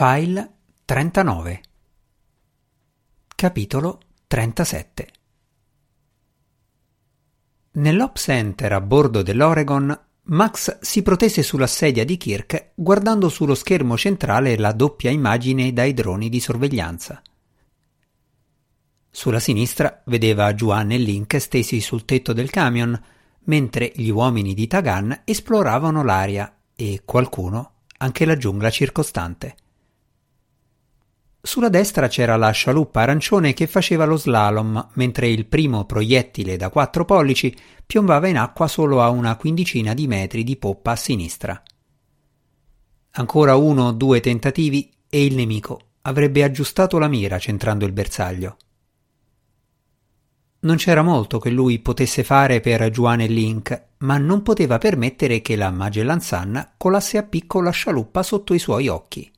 File 39 Capitolo 37 Nell'Op Center a bordo dell'Oregon, Max si protese sulla sedia di Kirk guardando sullo schermo centrale la doppia immagine dai droni di sorveglianza. Sulla sinistra vedeva Juan e Link stesi sul tetto del camion, mentre gli uomini di Tagan esploravano l'aria e qualcuno anche la giungla circostante. Sulla destra c'era la scialuppa arancione che faceva lo slalom, mentre il primo proiettile da quattro pollici piombava in acqua solo a una quindicina di metri di poppa a sinistra. Ancora uno o due tentativi e il nemico avrebbe aggiustato la mira centrando il bersaglio. Non c'era molto che lui potesse fare per Juan e Link, ma non poteva permettere che la Magellan Sun colasse a picco la scialuppa sotto i suoi occhi.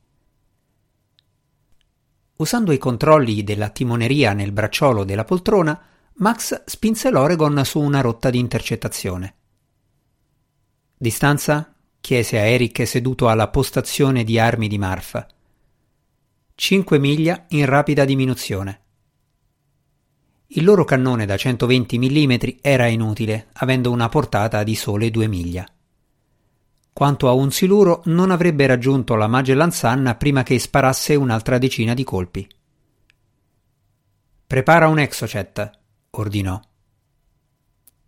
Usando i controlli della timoneria nel bracciolo della poltrona, Max spinse l'Oregon su una rotta di intercettazione. Distanza? chiese a Eric seduto alla postazione di armi di Marfa. Cinque miglia in rapida diminuzione. Il loro cannone da 120 mm era inutile, avendo una portata di sole due miglia. Quanto a un siluro, non avrebbe raggiunto la Magellan Sun prima che sparasse un'altra decina di colpi. Prepara un Exocet, ordinò.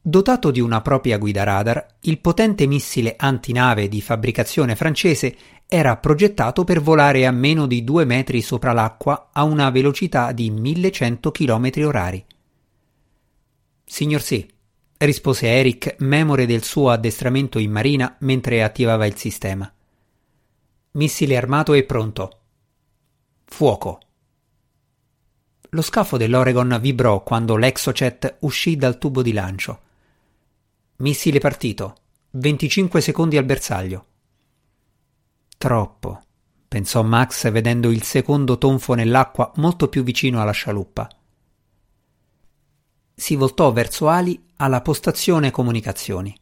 Dotato di una propria guida radar, il potente missile antinave di fabbricazione francese era progettato per volare a meno di due metri sopra l'acqua a una velocità di 1100 km orari. Signor sì, rispose Eric, memore del suo addestramento in marina mentre attivava il sistema. Missile armato e pronto. Fuoco. Lo scafo dell'Oregon vibrò quando l'Exocet uscì dal tubo di lancio. Missile partito. 25 secondi al bersaglio. Troppo, pensò Max vedendo il secondo tonfo nell'acqua molto più vicino alla scialuppa si voltò verso Ali alla postazione comunicazioni.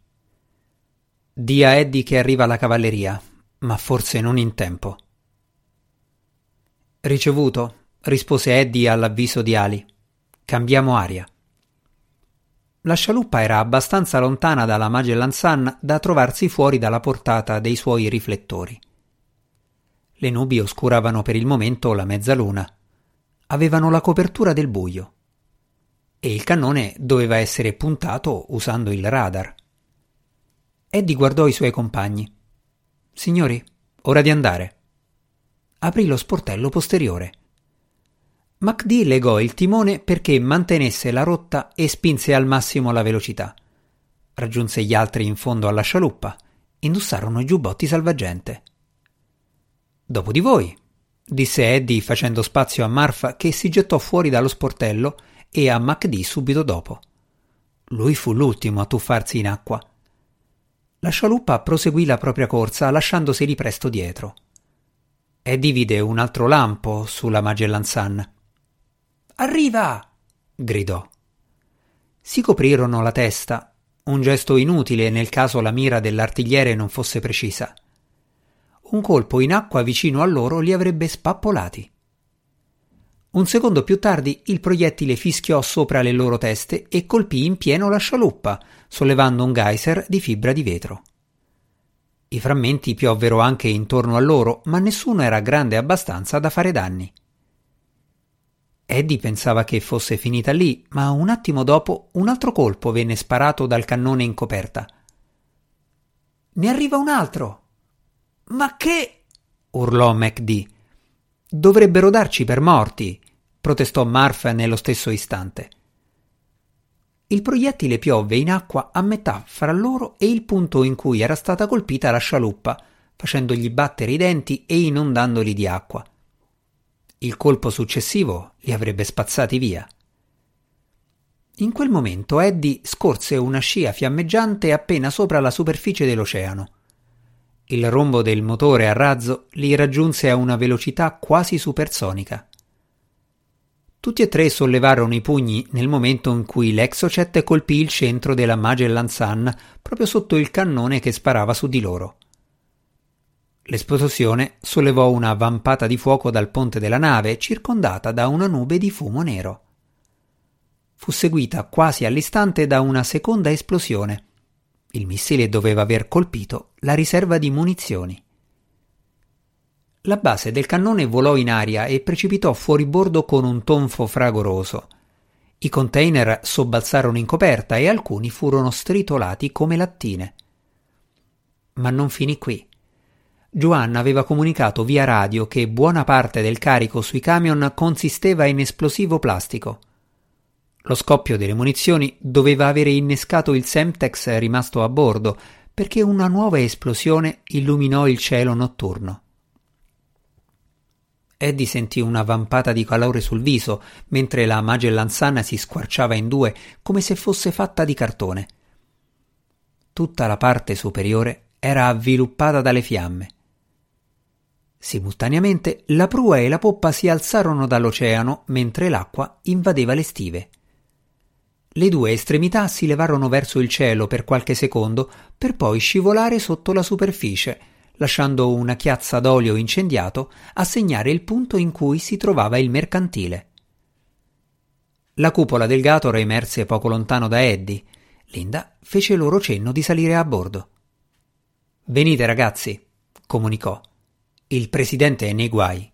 Dì a Eddie che arriva la cavalleria, ma forse non in tempo. Ricevuto, rispose Eddie all'avviso di Ali. Cambiamo aria. La scialuppa era abbastanza lontana dalla Magellan Sun da trovarsi fuori dalla portata dei suoi riflettori. Le nubi oscuravano per il momento la mezzaluna. Avevano la copertura del buio e il cannone doveva essere puntato usando il radar. Eddie guardò i suoi compagni. Signori, ora di andare. Aprì lo sportello posteriore. MacD legò il timone perché mantenesse la rotta e spinse al massimo la velocità. Raggiunse gli altri in fondo alla scialuppa. Indossarono i giubbotti salvagente. Dopo di voi, disse Eddie facendo spazio a Marfa che si gettò fuori dallo sportello e a MacD subito dopo. Lui fu l'ultimo a tuffarsi in acqua. La scialuppa proseguì la propria corsa lasciandoseli presto dietro. Eddie vide un altro lampo sulla Magellan Sun. Arriva! gridò. Si coprirono la testa, un gesto inutile nel caso la mira dell'artigliere non fosse precisa. Un colpo in acqua vicino a loro li avrebbe spappolati. Un secondo più tardi il proiettile fischiò sopra le loro teste e colpì in pieno la scialuppa, sollevando un geyser di fibra di vetro. I frammenti piovvero anche intorno a loro, ma nessuno era grande abbastanza da fare danni. Eddie pensava che fosse finita lì, ma un attimo dopo un altro colpo venne sparato dal cannone in coperta. Ne arriva un altro! Ma che? urlò MacD. Dovrebbero darci per morti, protestò Marf nello stesso istante. Il proiettile piovve in acqua a metà fra loro e il punto in cui era stata colpita la scialuppa, facendogli battere i denti e inondandoli di acqua. Il colpo successivo li avrebbe spazzati via. In quel momento Eddie scorse una scia fiammeggiante appena sopra la superficie dell'oceano. Il rombo del motore a razzo li raggiunse a una velocità quasi supersonica. Tutti e tre sollevarono i pugni nel momento in cui l'Exocet colpì il centro della Magellan Sun proprio sotto il cannone che sparava su di loro. L'esplosione sollevò una vampata di fuoco dal ponte della nave, circondata da una nube di fumo nero. Fu seguita quasi all'istante da una seconda esplosione. Il missile doveva aver colpito la riserva di munizioni. La base del cannone volò in aria e precipitò fuori bordo con un tonfo fragoroso. I container sobbalzarono in coperta e alcuni furono stritolati come lattine. Ma non finì qui. Joanna aveva comunicato via radio che buona parte del carico sui camion consisteva in esplosivo plastico. Lo scoppio delle munizioni doveva avere innescato il Semtex rimasto a bordo, perché una nuova esplosione illuminò il cielo notturno. Eddie sentì una vampata di calore sul viso, mentre la Magellan Sun si squarciava in due come se fosse fatta di cartone. Tutta la parte superiore era avviluppata dalle fiamme. Simultaneamente la prua e la poppa si alzarono dall'oceano mentre l'acqua invadeva le stive. Le due estremità si levarono verso il cielo per qualche secondo per poi scivolare sotto la superficie, lasciando una chiazza d'olio incendiato a segnare il punto in cui si trovava il mercantile. La cupola del Gator emerse poco lontano da Eddie. Linda fece loro cenno di salire a bordo. Venite ragazzi, comunicò. Il presidente è nei guai.